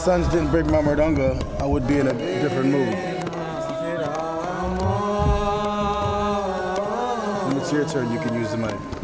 If sons didn't break my mridanga, I would be in a different mood. When it's your turn, you can use the mic.